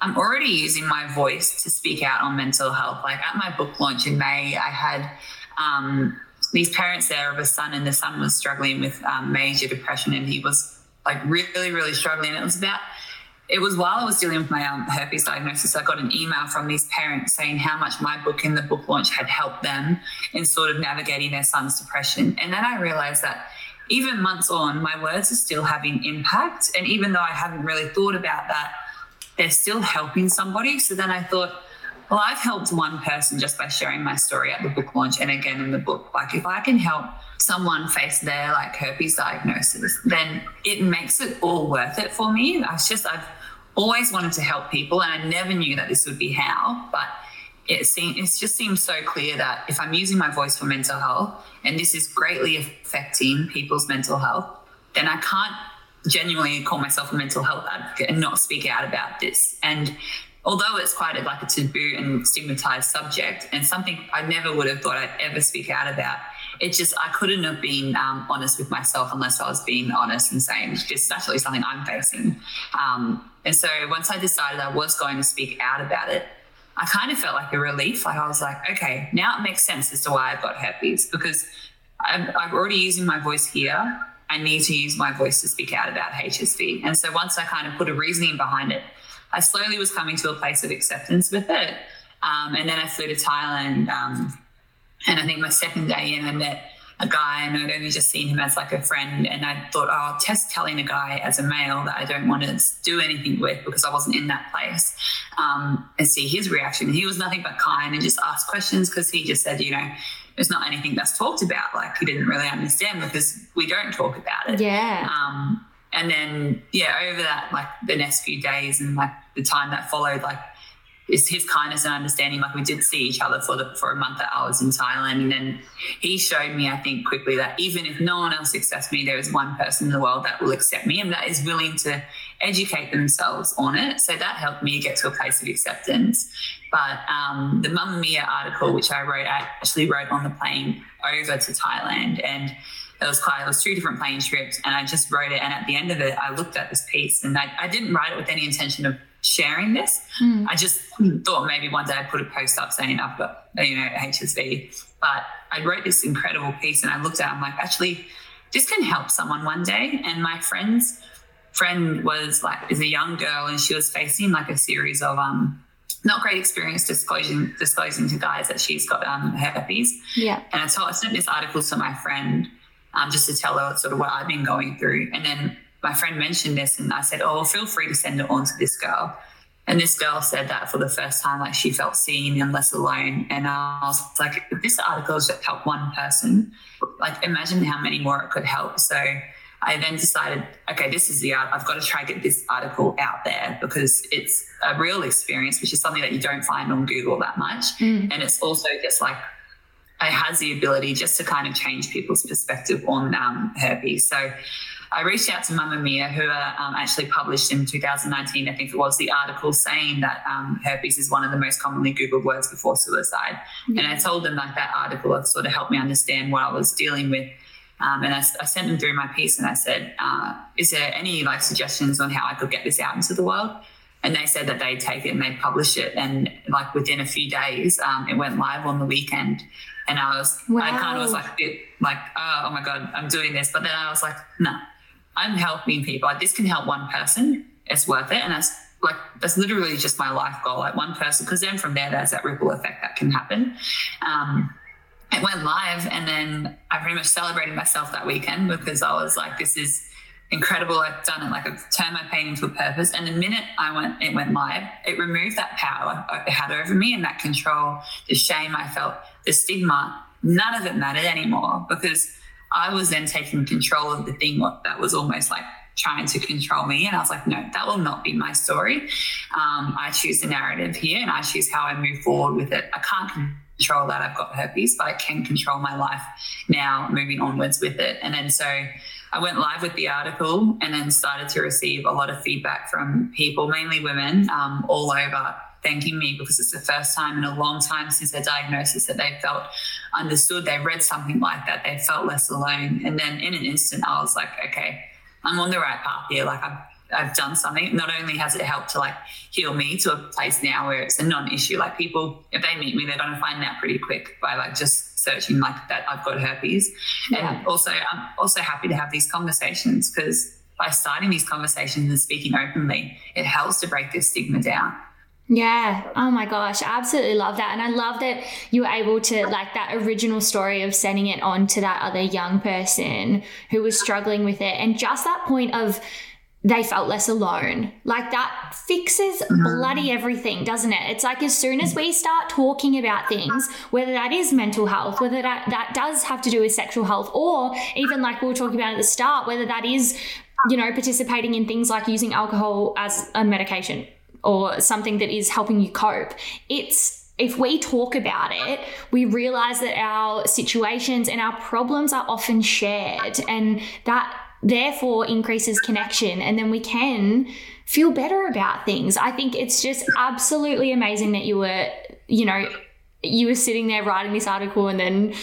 I'm already using my voice to speak out on mental health. Like at my book launch in May, I had um, these parents there of a son, and the son was struggling with um, major depression, and he was like really, really struggling. It was about it was while I was dealing with my um, herpes diagnosis, I got an email from these parents saying how much my book and the book launch had helped them in sort of navigating their son's depression. And then I realized that even months on, my words are still having impact. And even though I haven't really thought about that, they're still helping somebody. So then I thought, well, I've helped one person just by sharing my story at the book launch and again in the book. Like if I can help someone face their like herpes diagnosis, then it makes it all worth it for me. I was just I've always wanted to help people and I never knew that this would be how, but it seems it just seems so clear that if I'm using my voice for mental health and this is greatly affecting people's mental health, then I can't genuinely call myself a mental health advocate and not speak out about this. And although it's quite a, like a taboo and stigmatized subject and something I never would have thought I'd ever speak out about, it just I couldn't have been um, honest with myself unless I was being honest and saying this is actually something I'm facing. Um, and so once I decided I was going to speak out about it, I kind of felt like a relief. Like I was like, okay, now it makes sense as to why I've got herpes because I'm, I'm already using my voice here. I need to use my voice to speak out about HSV. And so once I kind of put a reasoning behind it, I slowly was coming to a place of acceptance with it. Um, and then I flew to Thailand. Um, and I think my second day in, I met a guy and I'd only just seen him as like a friend. And I thought, oh, I'll test telling a guy as a male that I don't want to do anything with because I wasn't in that place um, and see his reaction. He was nothing but kind and just asked questions because he just said, you know, it's not anything that's talked about. Like he didn't really understand because we don't talk about it. Yeah. Um, and then, yeah, over that, like the next few days and like the time that followed, like is his kindness and understanding. Like we did see each other for the for a month that I was in Thailand, and then he showed me, I think, quickly that even if no one else accepts me, there is one person in the world that will accept me and that is willing to educate themselves on it. So that helped me get to a place of acceptance. But um, the Mamamia article, which I wrote, I actually wrote on the plane over to Thailand, and it was quite, it was two different plane trips, and I just wrote it. And at the end of it, I looked at this piece, and I, I didn't write it with any intention of sharing this. Mm. I just thought maybe one day I'd put a post up saying I've got, you know, HSV. But I wrote this incredible piece and I looked at it, I'm like, actually, this can help someone one day. And my friend's friend was like, is a young girl and she was facing like a series of, um, not great experience disclosing disclosing to guys that she's got um, herpes. Yeah. And I told I sent this article to my friend um, just to tell her sort of what I've been going through. And then my friend mentioned this and I said, Oh, feel free to send it on to this girl. And this girl said that for the first time, like she felt seen and less alone. And I was like, if this article has just helped one person, like imagine how many more it could help. So I then decided, okay, this is the art. I've got to try to get this article out there because it's a real experience, which is something that you don't find on Google that much. Mm. And it's also just like it has the ability just to kind of change people's perspective on um, herpes. So I reached out to Mamamia, who uh, um, actually published in 2019, I think it was, the article saying that um, herpes is one of the most commonly Googled words before suicide. And I told them like that article had sort of helped me understand what I was dealing with. Um, and I, I, sent them through my piece and I said, uh, is there any like suggestions on how I could get this out into the world? And they said that they'd take it and they'd publish it. And like within a few days, um, it went live on the weekend. And I was, wow. I kind of was like bit like, oh, oh my God, I'm doing this. But then I was like, no, I'm helping people. This can help one person. It's worth it. And that's like, that's literally just my life goal. Like one person, because then from there, there's that ripple effect that can happen. Um, it went live and then I pretty much celebrated myself that weekend because I was like, this is incredible. I've done it. Like I've turned my pain into a purpose. And the minute I went, it went live, it removed that power it had over me and that control, the shame I felt, the stigma. None of it mattered anymore because I was then taking control of the thing that was almost like trying to control me. And I was like, no, that will not be my story. Um, I choose the narrative here and I choose how I move forward with it. I can't control that I've got herpes, but I can control my life now moving onwards with it. And then so I went live with the article and then started to receive a lot of feedback from people, mainly women, um, all over thanking me because it's the first time in a long time since their diagnosis that they felt understood. They read something like that, they felt less alone. And then in an instant, I was like, okay, I'm on the right path here. Like I've I've done something. Not only has it helped to like heal me to a place now where it's a non-issue. Like people, if they meet me, they're going to find that pretty quick by like just searching like that. I've got herpes, yeah. and also I'm also happy to have these conversations because by starting these conversations and speaking openly, it helps to break this stigma down. Yeah. Oh my gosh. I absolutely love that. And I love that you were able to, like, that original story of sending it on to that other young person who was struggling with it. And just that point of, they felt less alone. Like that fixes mm-hmm. bloody everything, doesn't it? It's like as soon as we start talking about things, whether that is mental health, whether that, that does have to do with sexual health, or even like we were talking about at the start, whether that is, you know, participating in things like using alcohol as a medication or something that is helping you cope, it's if we talk about it, we realize that our situations and our problems are often shared, and that therefore increases connection. And then we can feel better about things. I think it's just absolutely amazing that you were, you know, you were sitting there writing this article and then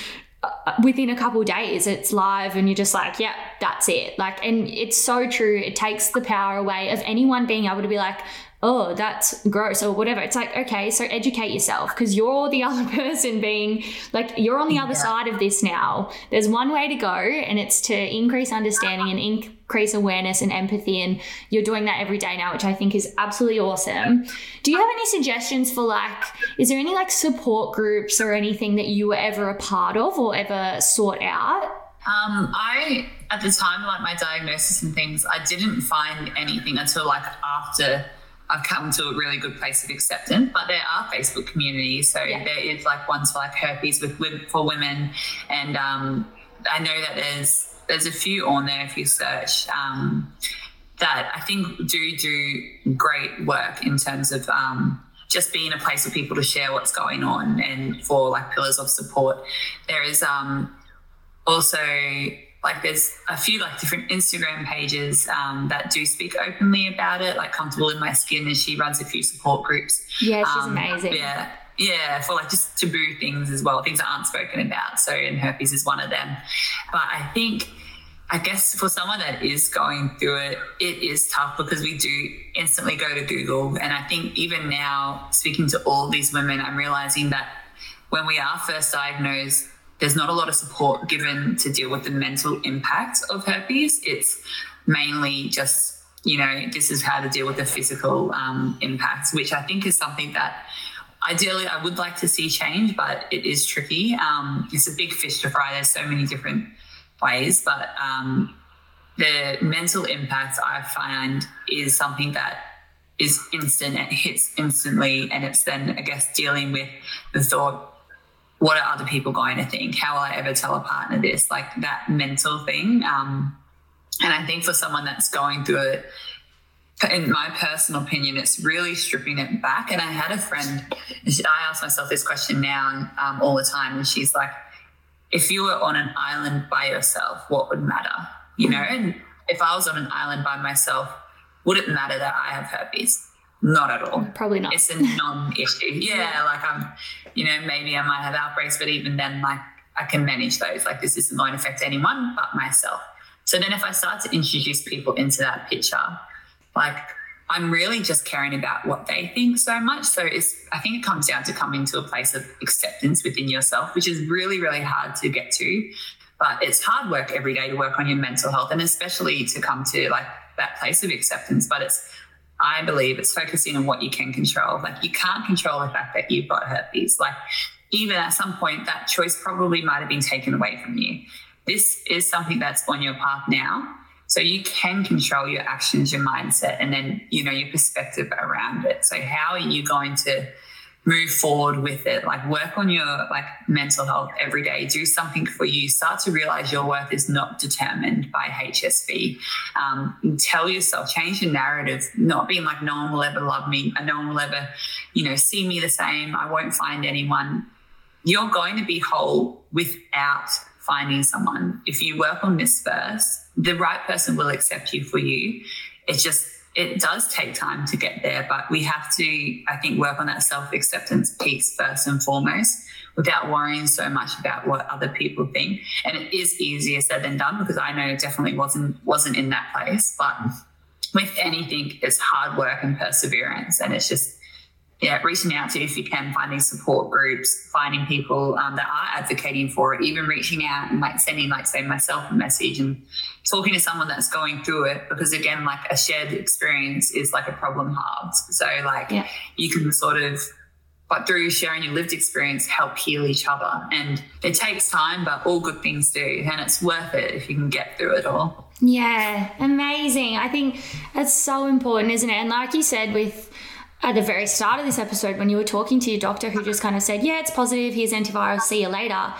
uh, within a couple days it's live and you're just like yeah that's it like and it's so true it takes the power away of anyone being able to be like oh, that's gross or whatever. It's like, okay, so educate yourself because you're the other [laughs] person being like, you're on the other yeah. side of this now. There's one way to go, and it's to increase understanding and increase awareness and empathy. And you're doing that every day now, which I think is absolutely awesome. Do you have any suggestions for like, is there any like support groups or anything that you were ever a part of or ever sought out? Um, I at the time, like my diagnosis and things, I didn't find anything until like after I've come to a really good place of acceptance. But there are Facebook communities, so yeah. there is like ones for like herpes with for women, and um, I know that there's there's a few on there if you search um, that I think do do great work in terms of um, just being a place for people to share what's going on and for like pillars of support. There is um, also like there's a few like different Instagram pages um, that do speak openly about it, like Comfortable in My Skin, and she runs a few support groups. Yeah, she's um, amazing. Yeah. Yeah, for like just taboo things as well, things that aren't spoken about. So, and herpes is one of them. But I think, I guess for someone that is going through it, it is tough because we do instantly go to Google. And I think even now, speaking to all these women, I'm realizing that when we are first diagnosed, there's not a lot of support given to deal with the mental impact of herpes. It's mainly just, you know, this is how to deal with the physical um, impacts, which I think is something that ideally I would like to see change, but it is tricky. Um, it's a big fish to fry. There's so many different ways, but um, the mental impact I find is something that is instant and hits instantly. And it's then, I guess, dealing with the thought what are other people going to think? How will I ever tell a partner this? Like that mental thing. Um, and I think for someone that's going through it, in my personal opinion, it's really stripping it back. And I had a friend, I ask myself this question now um, all the time, and she's like, if you were on an island by yourself, what would matter? You know, and if I was on an island by myself, would it matter that I have herpes? Not at all. Probably not. It's a non-issue. [laughs] Yeah, like I'm, you know, maybe I might have outbreaks, but even then, like I can manage those. Like this isn't going to affect anyone but myself. So then, if I start to introduce people into that picture, like I'm really just caring about what they think so much. So it's, I think it comes down to coming to a place of acceptance within yourself, which is really, really hard to get to. But it's hard work every day to work on your mental health and especially to come to like that place of acceptance. But it's I believe it's focusing on what you can control. Like you can't control the fact that you've got herpes. Like even at some point, that choice probably might have been taken away from you. This is something that's on your path now. So you can control your actions, your mindset, and then, you know, your perspective around it. So how are you going to move forward with it. Like work on your like mental health every day. Do something for you. Start to realize your worth is not determined by hsv um, tell yourself change your narrative. Not being like no one will ever love me. No one will ever you know see me the same. I won't find anyone. You're going to be whole without finding someone. If you work on this first the right person will accept you for you. It's just it does take time to get there, but we have to, I think, work on that self acceptance piece first and foremost without worrying so much about what other people think. And it is easier said than done because I know it definitely wasn't wasn't in that place. But with anything, it's hard work and perseverance, and it's just yeah, reaching out to if you can, finding support groups, finding people um, that are advocating for it, even reaching out and like sending, like, say, myself a message and talking to someone that's going through it. Because again, like a shared experience is like a problem halved. So, like, yeah. you can sort of but through sharing your lived experience, help heal each other. And it takes time, but all good things do. And it's worth it if you can get through it all. Yeah, amazing. I think that's so important, isn't it? And like you said, with at the very start of this episode, when you were talking to your doctor who just kind of said, Yeah, it's positive, here's antiviral, see you later.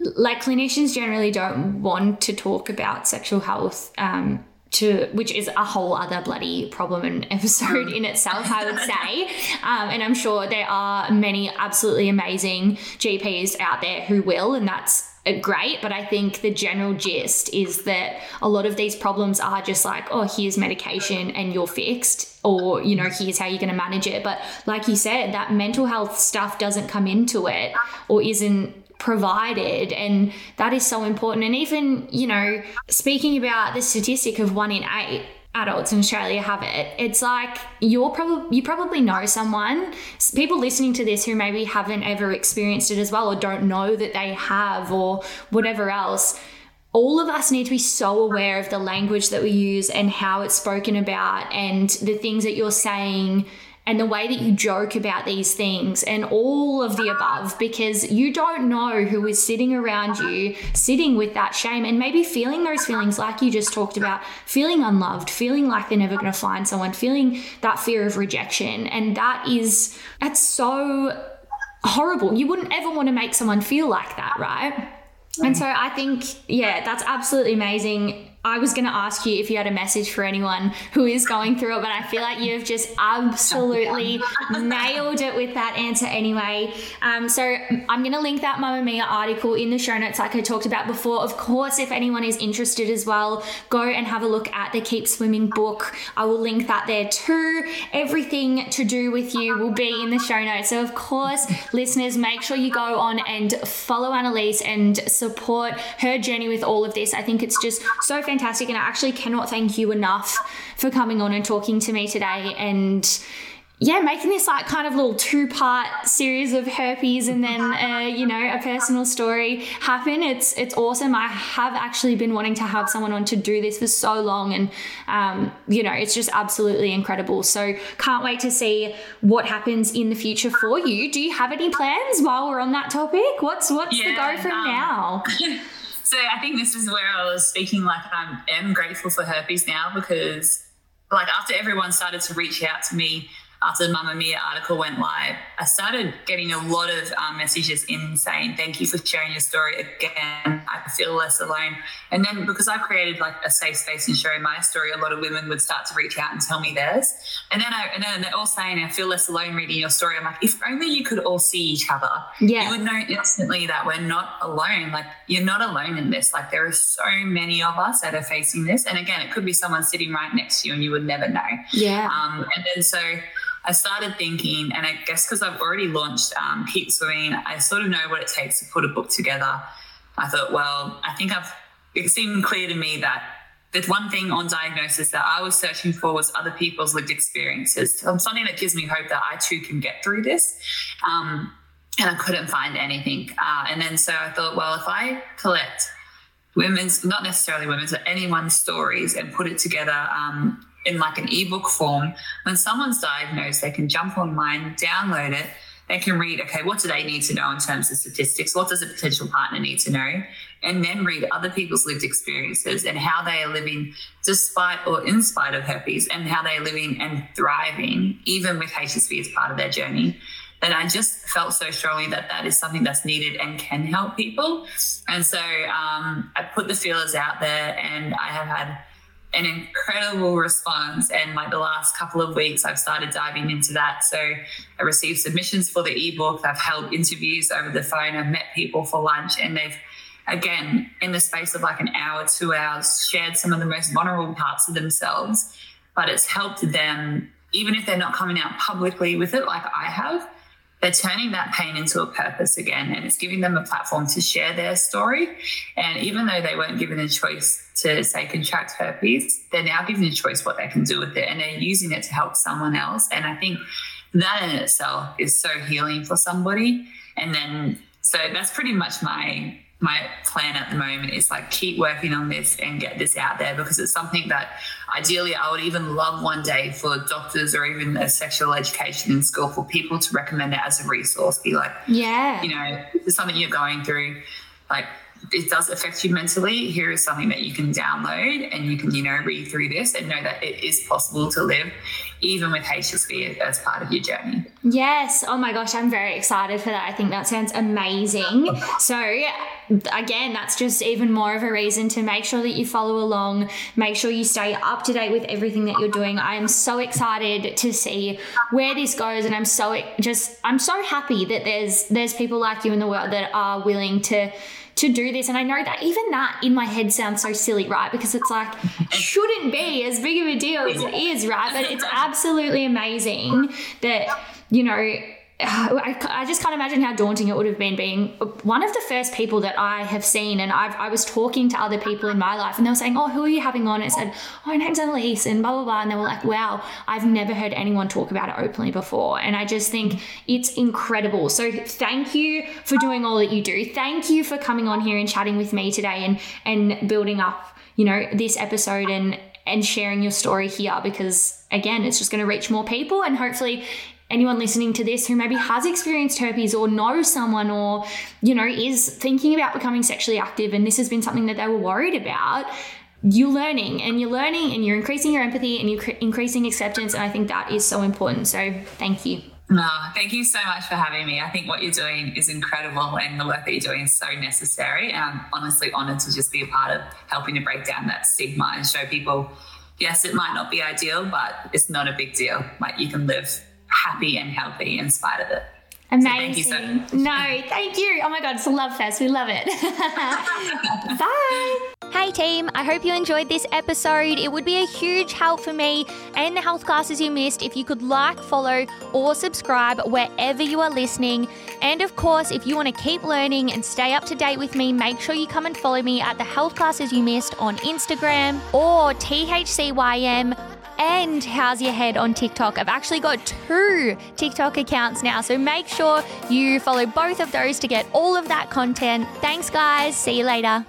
Like clinicians generally don't want to talk about sexual health um, to which is a whole other bloody problem and [laughs] episode in itself i would say. Um, and i'm sure there are many absolutely amazing gps out there who will and that's great but i think the general gist is that a lot of these problems are just like oh here's medication and you're fixed or you know here's how you're going to manage it. But like you said that mental health stuff doesn't come into it or isn't provided and that is so important. And even you know speaking about the statistic of one in eight adults in Australia have it. It's like you're probably you probably know someone, people listening to this who maybe haven't ever experienced it as well or don't know that they have or whatever else. All of us need to be so aware of the language that we use and how it's spoken about and the things that you're saying and the way that you joke about these things and all of the above because you don't know who is sitting around you, sitting with that shame and maybe feeling those feelings like you just talked about, feeling unloved, feeling like they're never going to find someone, feeling that fear of rejection. And that is, that's so horrible. You wouldn't ever want to make someone feel like that, right? And so I think, yeah, that's absolutely amazing. I was going to ask you if you had a message for anyone who is going through it, but I feel like you've just absolutely nailed it with that answer anyway. Um, so I'm going to link that Mamamia article in the show notes, like I talked about before. Of course, if anyone is interested as well, go and have a look at the Keep Swimming book. I will link that there too. Everything to do with you will be in the show notes. So, of course, listeners, make sure you go on and follow Annaleise and support her journey with all of this. I think it's just so fantastic. And I actually cannot thank you enough for coming on and talking to me today and yeah, making this like kind of little two part series of herpes and then uh, you know a personal story happen. It's it's awesome. I have actually been wanting to have someone on to do this for so long, and um, you know it's just absolutely incredible. So can't wait to see what happens in the future for you. Do you have any plans while we're on that topic? What's what's yeah, the go from um, now? [laughs] So I think this is where I was speaking like I am grateful for herpes now because like after everyone started to reach out to me after the Mamamia article went live, I started getting a lot of um, messages in saying, Thank you for sharing your story again. I feel less alone. And then because I created like a safe space in sharing my story, a lot of women would start to reach out and tell me theirs. And then I, and then they're all saying, I feel less alone reading your story. I'm like, if only you could all see each other, yeah. you would know instantly that we're not alone. Like, you're not alone in this. Like, there are so many of us that are facing this. And again, it could be someone sitting right next to you and you would never know. Yeah. Um, and then so, I started thinking, and I guess because I've already launched um, Keep Swimming, I sort of know what it takes to put a book together. I thought, well, I think I've, it seemed clear to me that the one thing on diagnosis that I was searching for was other people's lived experiences, something that gives me hope that I too can get through this. Um, and I couldn't find anything. Uh, and then so I thought, well, if I collect women's, not necessarily women's, but anyone's stories and put it together um, in like an ebook form. When someone's diagnosed, they can jump online, download it. They can read, okay, what do they need to know in terms of statistics? What does a potential partner need to know? And then read other people's lived experiences and how they are living despite or in spite of herpes and how they are living and thriving, even with HSV as part of their journey. And I just felt so strongly that that is something that's needed and can help people. And so um, I put the feelers out there and I have had an incredible response. And like the last couple of weeks, I've started diving into that. So I received submissions for the ebook. I've held interviews over the phone. I've met people for lunch, and they've again in the space of like an hour, two hours, shared some of the most vulnerable parts of themselves. But it's helped them, even if they're not coming out publicly with it like I have they're turning that pain into a purpose again and it's giving them a platform to share their story. And even though they weren't given a choice to say contract herpes, they're now given a choice what they can do with it and they're using it to help someone else. And I think that in itself is so healing for somebody. And then so that's pretty much my my plan at the moment is like keep working on this and get this out there because it's something that ideally I would even love one day for doctors or even a sexual education in school for people to recommend it as a resource. Be like, yeah, you know, this is something you're going through. Like it does affect you mentally, here is something that you can download and you can, you know, read through this and know that it is possible to live even with HSV as part of your journey. Yes. Oh my gosh, I'm very excited for that. I think that sounds amazing. So, again, that's just even more of a reason to make sure that you follow along, make sure you stay up to date with everything that you're doing. I am so excited to see where this goes and I'm so just I'm so happy that there's there's people like you in the world that are willing to to do this. And I know that even that in my head sounds so silly, right? Because it's like, shouldn't be as big of a deal as it is, right? But it's absolutely amazing that, you know, [sighs] I, I, just can't imagine how daunting it would have been being uh, one of the first people that I have seen. And I've, I was talking to other people in my life and they were saying, Oh, who are you having on? And it said, Oh, my name's Annaleise and blah, blah, blah. And they were like, Wow, I've never heard anyone talk about it openly before. And I just think it's incredible. So thank you for doing all that you do. Thank you for coming on here and chatting with me today and, and building up, you know, this episode and, and sharing your story here because again, it's just going to reach more people and hopefully anyone listening to this who maybe has experienced herpes or knows someone or, you know, is thinking about becoming sexually active and this has been something that they were worried about, you're learning and you're learning and you're increasing your empathy and you're cr- increasing acceptance. And I think that is so important. So thank you. No, thank you so much for having me. I think what you're doing is incredible and the work that you're doing is so necessary. And I'm honestly honored to just be a part of helping to break down that stigma and show people, yes, it might not be ideal, but it's not a big deal. Like you can live happy and healthy in spite of it. Amazing. So thank so no, thank you. Oh my God, it's a love fest. We love it. [laughs] Bye. Hey team, I hope you enjoyed this episode. It would be a huge help for me and the health classes you missed if you could like, follow, or subscribe wherever you are listening. And of course, if you want to keep learning and stay up to date with me, make sure you come and follow me at the health classes you missed on Instagram or THCYM and How's Your Head on TikTok. I've actually got two TikTok accounts now, so make sure you follow both of those to get all of that content. Thanks, guys. See you later.